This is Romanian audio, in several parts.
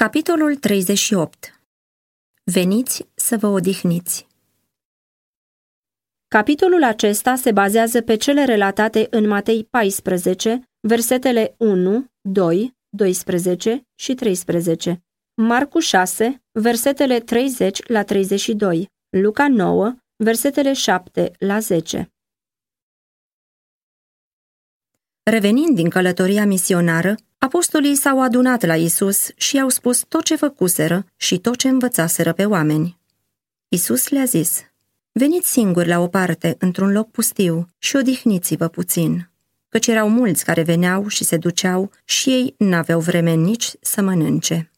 Capitolul 38 Veniți să vă odihniți. Capitolul acesta se bazează pe cele relatate în Matei 14, versetele 1, 2, 12 și 13, Marcu 6, versetele 30 la 32, Luca 9, versetele 7 la 10. Revenind din călătoria misionară, Apostolii s-au adunat la Isus și i-au spus tot ce făcuseră și tot ce învățaseră pe oameni. Isus le-a zis, Veniți singuri la o parte, într-un loc pustiu, și odihniți-vă puțin, căci erau mulți care veneau și se duceau și ei n-aveau vreme nici să mănânce.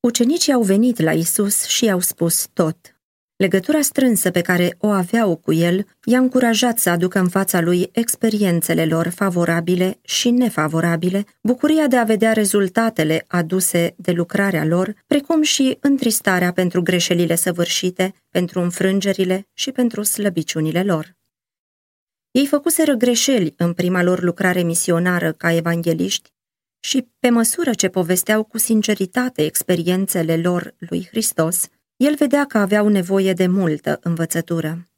Ucenicii au venit la Isus și i-au spus tot. Legătura strânsă pe care o aveau cu el i-a încurajat să aducă în fața lui experiențele lor favorabile și nefavorabile, bucuria de a vedea rezultatele aduse de lucrarea lor, precum și întristarea pentru greșelile săvârșite, pentru înfrângerile și pentru slăbiciunile lor. Ei făcuseră greșeli în prima lor lucrare misionară ca evangeliști și, pe măsură ce povesteau cu sinceritate experiențele lor lui Hristos, el vedea că aveau nevoie de multă învățătură.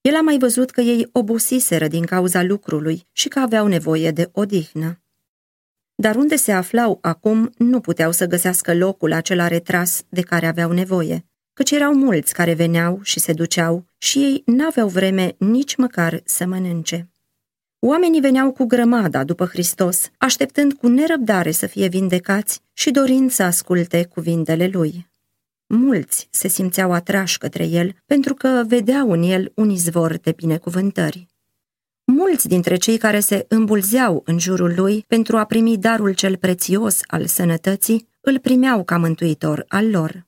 El a mai văzut că ei obosiseră din cauza lucrului și că aveau nevoie de odihnă. Dar unde se aflau acum nu puteau să găsească locul acela retras de care aveau nevoie, căci erau mulți care veneau și se duceau și ei n-aveau vreme nici măcar să mănânce. Oamenii veneau cu grămada după Hristos, așteptând cu nerăbdare să fie vindecați și dorind să asculte cuvintele lui. Mulți se simțeau atrași către el pentru că vedeau în el un izvor de binecuvântări. Mulți dintre cei care se îmbulzeau în jurul lui pentru a primi darul cel prețios al sănătății, îl primeau ca mântuitor al lor.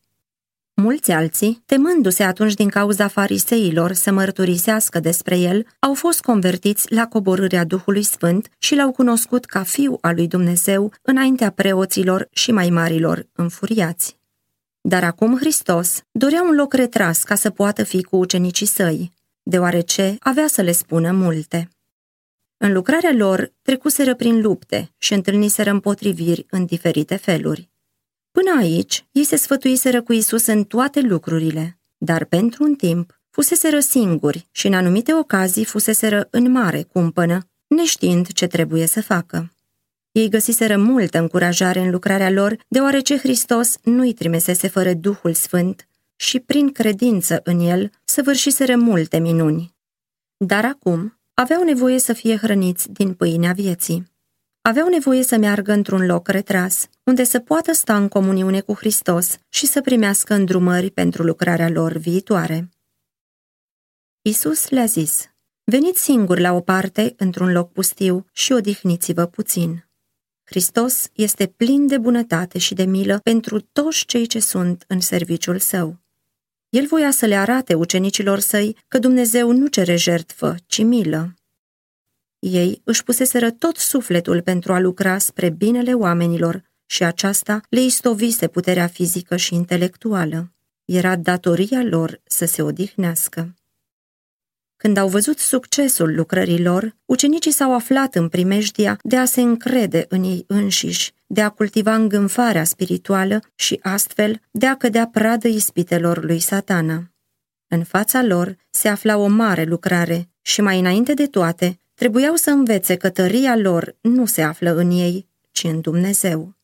Mulți alții, temându-se atunci din cauza fariseilor să mărturisească despre el, au fost convertiți la coborârea Duhului Sfânt și l-au cunoscut ca fiu al lui Dumnezeu înaintea preoților și mai marilor înfuriați. Dar acum Hristos dorea un loc retras ca să poată fi cu ucenicii săi, deoarece avea să le spună multe. În lucrarea lor trecuseră prin lupte și întâlniseră împotriviri în diferite feluri. Până aici, ei se sfătuiseră cu Isus în toate lucrurile, dar pentru un timp fuseseră singuri și în anumite ocazii fuseseră în mare cumpănă, neștiind ce trebuie să facă. Ei găsiseră multă încurajare în lucrarea lor, deoarece Hristos nu-i trimisese fără Duhul Sfânt și prin credință în el săvârșiseră multe minuni. Dar acum aveau nevoie să fie hrăniți din pâinea vieții. Aveau nevoie să meargă într-un loc retras, unde să poată sta în comuniune cu Hristos și să primească îndrumări pentru lucrarea lor viitoare. Isus le-a zis, veniți singuri la o parte, într-un loc pustiu, și odihniți-vă puțin. Hristos este plin de bunătate și de milă pentru toți cei ce sunt în serviciul său. El voia să le arate ucenicilor săi că Dumnezeu nu cere jertfă, ci milă. Ei își puseseră tot sufletul pentru a lucra spre binele oamenilor și aceasta le istovise puterea fizică și intelectuală. Era datoria lor să se odihnească. Când au văzut succesul lucrărilor, ucenicii s-au aflat în primejdia de a se încrede în ei înșiși, de a cultiva îngânfarea spirituală și astfel de a cădea pradă ispitelor lui satana. În fața lor se afla o mare lucrare și mai înainte de toate trebuiau să învețe că tăria lor nu se află în ei, ci în Dumnezeu.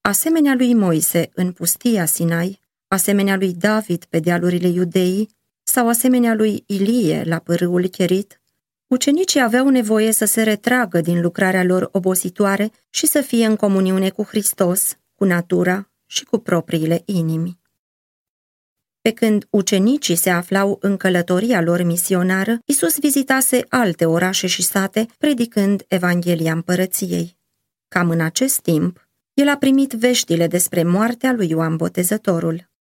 Asemenea lui Moise în pustia Sinai, asemenea lui David pe dealurile iudeii, sau asemenea lui Ilie la pârâul cherit, ucenicii aveau nevoie să se retragă din lucrarea lor obositoare și să fie în comuniune cu Hristos, cu natura și cu propriile inimi. Pe când ucenicii se aflau în călătoria lor misionară, Isus vizitase alte orașe și sate, predicând Evanghelia împărăției. Cam în acest timp, el a primit veștile despre moartea lui Ioan Botezătorul.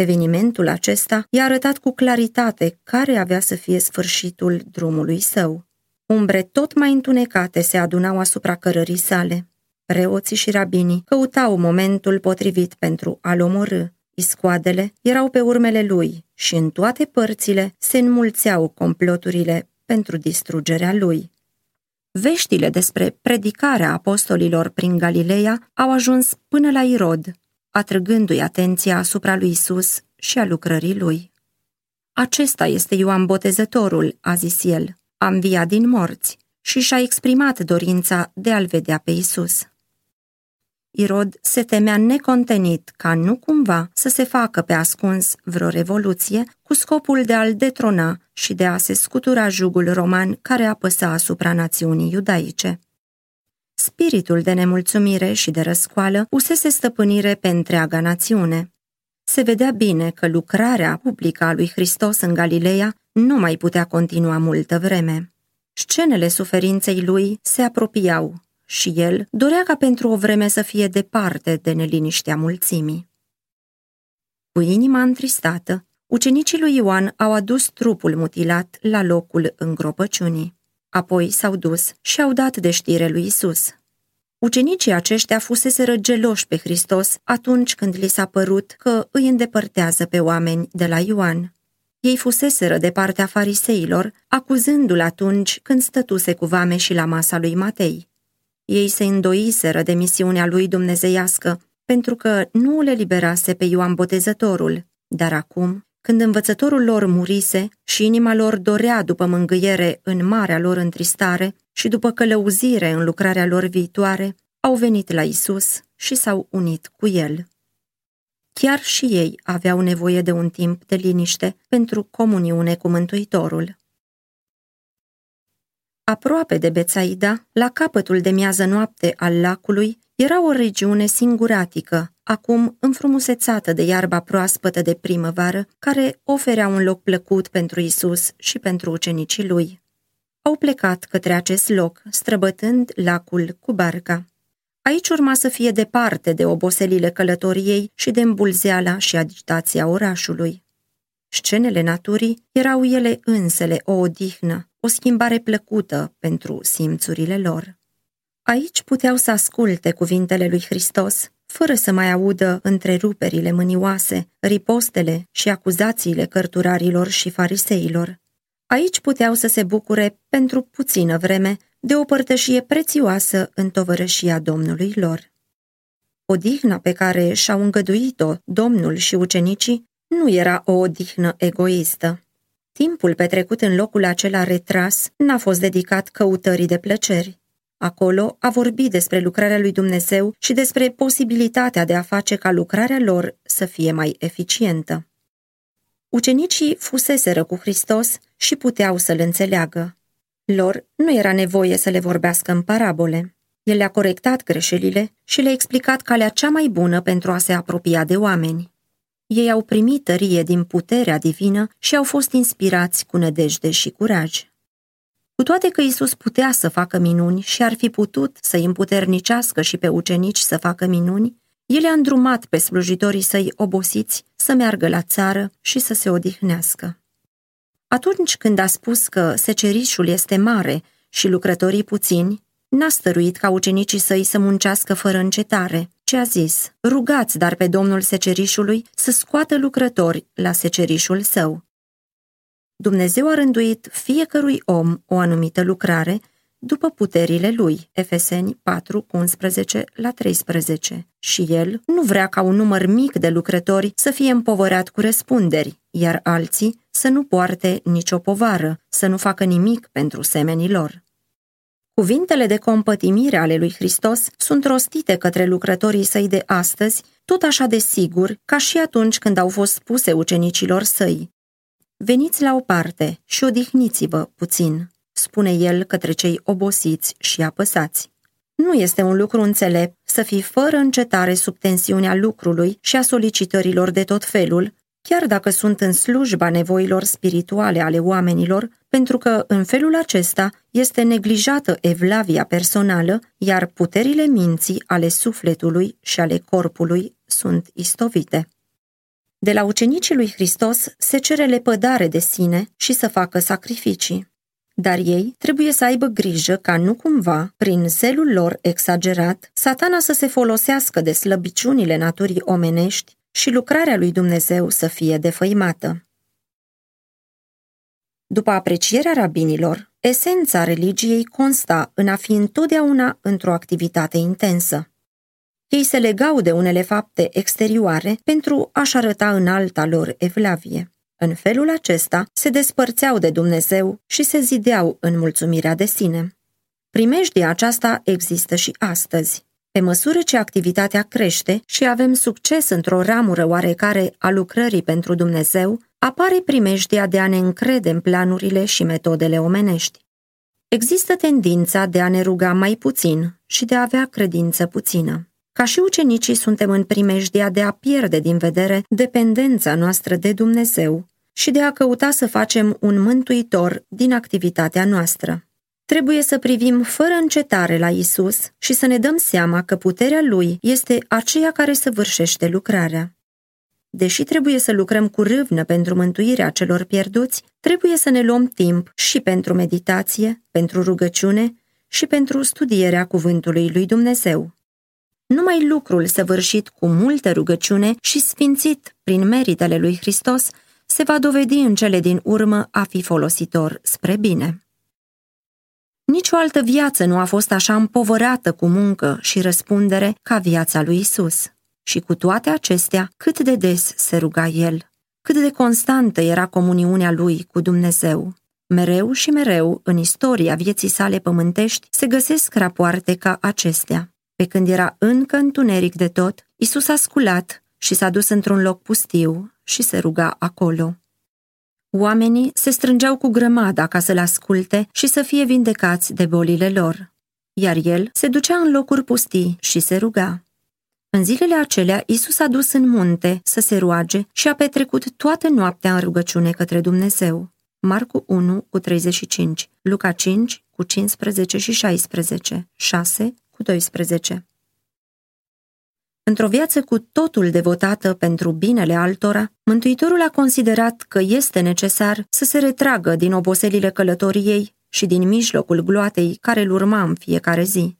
Evenimentul acesta i-a arătat cu claritate care avea să fie sfârșitul drumului său. Umbre tot mai întunecate se adunau asupra cărării sale. Preoții și rabinii căutau momentul potrivit pentru a-l omorâ. Iscoadele erau pe urmele lui și în toate părțile se înmulțeau comploturile pentru distrugerea lui. Veștile despre predicarea apostolilor prin Galileea au ajuns până la Irod, atrăgându-i atenția asupra lui Isus și a lucrării lui. Acesta este Ioan Botezătorul, a zis el, a înviat din morți și și-a exprimat dorința de a-l vedea pe Isus. Irod se temea necontenit ca nu cumva să se facă pe ascuns vreo revoluție cu scopul de a-l detrona și de a se scutura jugul roman care apăsa asupra națiunii iudaice. Spiritul de nemulțumire și de răscoală usese stăpânire pe întreaga națiune. Se vedea bine că lucrarea publică a lui Hristos în Galileea nu mai putea continua multă vreme. Scenele suferinței lui se apropiau și el dorea ca pentru o vreme să fie departe de neliniștea mulțimii. Cu inima întristată, ucenicii lui Ioan au adus trupul mutilat la locul îngropăciunii. Apoi s-au dus și au dat de știre lui Isus. Ucenicii aceștia fuseseră geloși pe Hristos atunci când li s-a părut că îi îndepărtează pe oameni de la Ioan. Ei fuseseră de partea fariseilor, acuzându-l atunci când stătuse cu vame și la masa lui Matei. Ei se îndoiseră de misiunea lui dumnezeiască, pentru că nu le liberase pe Ioan Botezătorul, dar acum, când învățătorul lor murise și inima lor dorea după mângâiere în marea lor întristare și după călăuzire în lucrarea lor viitoare, au venit la Isus și s-au unit cu el. Chiar și ei aveau nevoie de un timp de liniște pentru comuniune cu Mântuitorul. Aproape de Bețaida, la capătul de miază noapte al lacului, era o regiune singuratică, acum înfrumusețată de iarba proaspătă de primăvară, care oferea un loc plăcut pentru Isus și pentru ucenicii lui. Au plecat către acest loc, străbătând lacul cu barca. Aici urma să fie departe de oboselile călătoriei și de îmbulzeala și agitația orașului. Scenele naturii erau ele însele o odihnă, o schimbare plăcută pentru simțurile lor. Aici puteau să asculte cuvintele lui Hristos, fără să mai audă întreruperile mânioase, ripostele și acuzațiile cărturarilor și fariseilor. Aici puteau să se bucure pentru puțină vreme de o părtășie prețioasă în tovărășia Domnului lor. Odihna pe care și-au îngăduit-o Domnul și ucenicii nu era o odihnă egoistă. Timpul petrecut în locul acela retras n-a fost dedicat căutării de plăceri. Acolo a vorbit despre lucrarea lui Dumnezeu și despre posibilitatea de a face ca lucrarea lor să fie mai eficientă. Ucenicii fuseseră cu Hristos și puteau să-l înțeleagă. Lor nu era nevoie să le vorbească în parabole. El le-a corectat greșelile și le-a explicat calea cea mai bună pentru a se apropia de oameni. Ei au primit tărie din puterea divină și au fost inspirați cu nădejde și curaj. Cu toate că Isus putea să facă minuni și ar fi putut să îi împuternicească și pe ucenici să facă minuni, el a îndrumat pe slujitorii săi obosiți să meargă la țară și să se odihnească. Atunci când a spus că secerișul este mare și lucrătorii puțini, n-a stăruit ca ucenicii săi să muncească fără încetare, ce a zis, rugați dar pe domnul secerișului să scoată lucrători la secerișul său. Dumnezeu a rânduit fiecărui om o anumită lucrare după puterile lui, Efeseni 4, 11 la 13. Și el nu vrea ca un număr mic de lucrători să fie împovărat cu răspunderi, iar alții să nu poarte nicio povară, să nu facă nimic pentru semenii lor. Cuvintele de compătimire ale lui Hristos sunt rostite către lucrătorii săi de astăzi, tot așa de sigur ca și atunci când au fost spuse ucenicilor săi. Veniți la o parte și odihniți-vă puțin, spune el către cei obosiți și apăsați. Nu este un lucru înțelept să fii fără încetare sub tensiunea lucrului și a solicitărilor de tot felul, chiar dacă sunt în slujba nevoilor spirituale ale oamenilor, pentru că în felul acesta este neglijată evlavia personală, iar puterile minții ale sufletului și ale corpului sunt istovite. De la ucenicii lui Hristos se cere lepădare de sine și să facă sacrificii. Dar ei trebuie să aibă grijă ca nu cumva, prin zelul lor exagerat, satana să se folosească de slăbiciunile naturii omenești și lucrarea lui Dumnezeu să fie defăimată. După aprecierea rabinilor, esența religiei consta în a fi întotdeauna într-o activitate intensă. Ei se legau de unele fapte exterioare pentru a-și arăta în alta lor evlavie. În felul acesta se despărțeau de Dumnezeu și se zideau în mulțumirea de sine. Primejdia aceasta există și astăzi. Pe măsură ce activitatea crește și avem succes într-o ramură oarecare a lucrării pentru Dumnezeu, apare primejdia de a ne încrede în planurile și metodele omenești. Există tendința de a ne ruga mai puțin și de a avea credință puțină. Ca și ucenicii suntem în primejdia de a pierde din vedere dependența noastră de Dumnezeu și de a căuta să facem un mântuitor din activitatea noastră. Trebuie să privim fără încetare la Isus și să ne dăm seama că puterea Lui este aceea care săvârșește lucrarea. Deși trebuie să lucrăm cu râvnă pentru mântuirea celor pierduți, trebuie să ne luăm timp și pentru meditație, pentru rugăciune și pentru studierea cuvântului lui Dumnezeu. Numai lucrul săvârșit cu multă rugăciune și sfințit prin meritele lui Hristos se va dovedi în cele din urmă a fi folositor spre bine. Nici o altă viață nu a fost așa împovărată cu muncă și răspundere ca viața lui Isus. Și cu toate acestea, cât de des se ruga el, cât de constantă era comuniunea lui cu Dumnezeu. Mereu și mereu, în istoria vieții sale pământești, se găsesc rapoarte ca acestea. Pe când era încă întuneric de tot, Isus a sculat și s-a dus într-un loc pustiu și se ruga acolo. Oamenii se strângeau cu grămada ca să-l asculte și să fie vindecați de bolile lor, iar el se ducea în locuri pustii și se ruga. În zilele acelea, Isus a dus în munte să se roage și a petrecut toată noaptea în rugăciune către Dumnezeu. Marcu 1 cu 35, Luca 5 cu 15 și 16, 6 cu 12. Într-o viață cu totul devotată pentru binele altora, Mântuitorul a considerat că este necesar să se retragă din oboselile călătoriei și din mijlocul gloatei care îl urma în fiecare zi.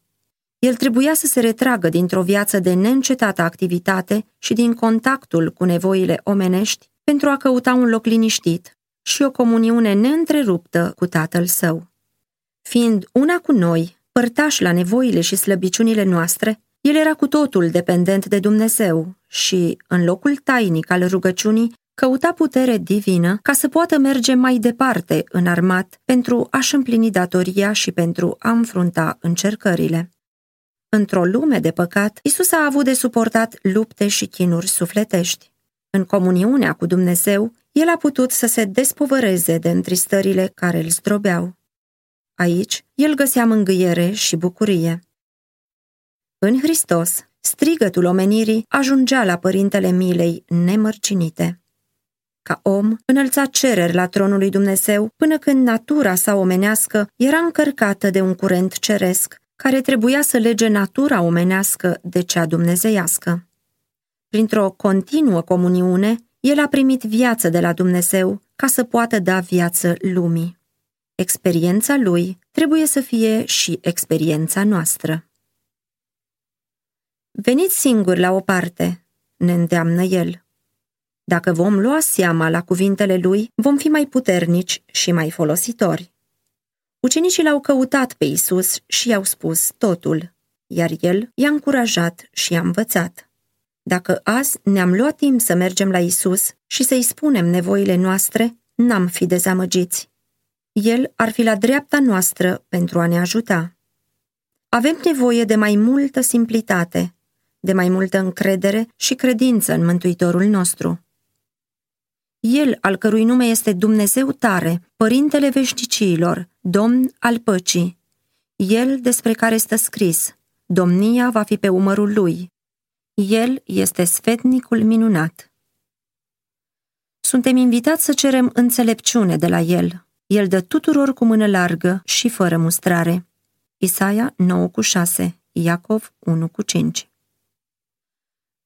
El trebuia să se retragă dintr-o viață de neîncetată activitate și din contactul cu nevoile omenești pentru a căuta un loc liniștit și o comuniune neîntreruptă cu Tatăl Său. Fiind una cu noi, părtaș la nevoile și slăbiciunile noastre, el era cu totul dependent de Dumnezeu și, în locul tainic al rugăciunii, căuta putere divină ca să poată merge mai departe în armat pentru a-și împlini datoria și pentru a înfrunta încercările. Într-o lume de păcat, Isus a avut de suportat lupte și chinuri sufletești. În comuniunea cu Dumnezeu, el a putut să se despovăreze de întristările care îl zdrobeau. Aici, el găsea mângâiere și bucurie. În Hristos, strigătul omenirii ajungea la părintele milei nemărcinite. Ca om, înălța cereri la tronul lui Dumnezeu până când natura sa omenească era încărcată de un curent ceresc care trebuia să lege natura omenească de cea dumnezeiască. Printr-o continuă comuniune, el a primit viață de la Dumnezeu ca să poată da viață lumii. Experiența lui trebuie să fie și experiența noastră. Veniți singuri la o parte, ne îndeamnă el. Dacă vom lua seama la cuvintele lui, vom fi mai puternici și mai folositori. Ucenicii l-au căutat pe Isus și i-au spus totul, iar el i-a încurajat și i-a învățat. Dacă azi ne-am luat timp să mergem la Isus și să-i spunem nevoile noastre, n-am fi dezamăgiți. El ar fi la dreapta noastră pentru a ne ajuta. Avem nevoie de mai multă simplitate, de mai multă încredere și credință în Mântuitorul nostru. El, al cărui nume este Dumnezeu tare, Părintele veșnicilor, Domn al păcii. El despre care stă scris, domnia va fi pe umărul lui. El este sfetnicul minunat. Suntem invitați să cerem înțelepciune de la El. El dă tuturor cu mână largă și fără mustrare. Isaia 9 cu 6, Iacov 1 cu 5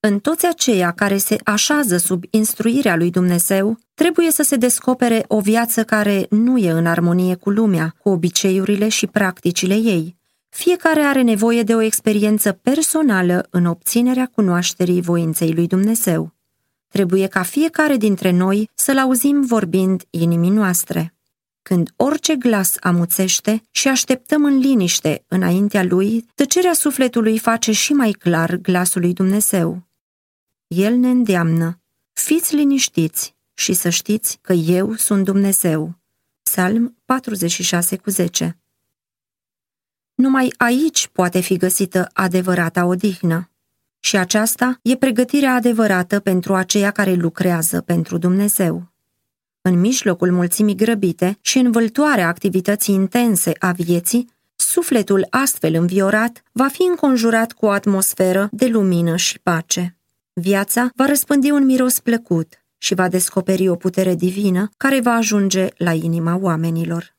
în toți aceia care se așează sub instruirea lui Dumnezeu, trebuie să se descopere o viață care nu e în armonie cu lumea, cu obiceiurile și practicile ei. Fiecare are nevoie de o experiență personală în obținerea cunoașterii voinței lui Dumnezeu. Trebuie ca fiecare dintre noi să-L auzim vorbind inimii noastre. Când orice glas amuțește și așteptăm în liniște înaintea lui, tăcerea sufletului face și mai clar glasul lui Dumnezeu. El ne îndeamnă, fiți liniștiți și să știți că eu sunt Dumnezeu. Psalm 46 cu 10 Numai aici poate fi găsită adevărata odihnă. Și aceasta e pregătirea adevărată pentru aceia care lucrează pentru Dumnezeu. În mijlocul mulțimii grăbite și învăltoarea activității intense a vieții, sufletul astfel înviorat va fi înconjurat cu o atmosferă de lumină și pace. Viața va răspândi un miros plăcut și va descoperi o putere divină care va ajunge la inima oamenilor.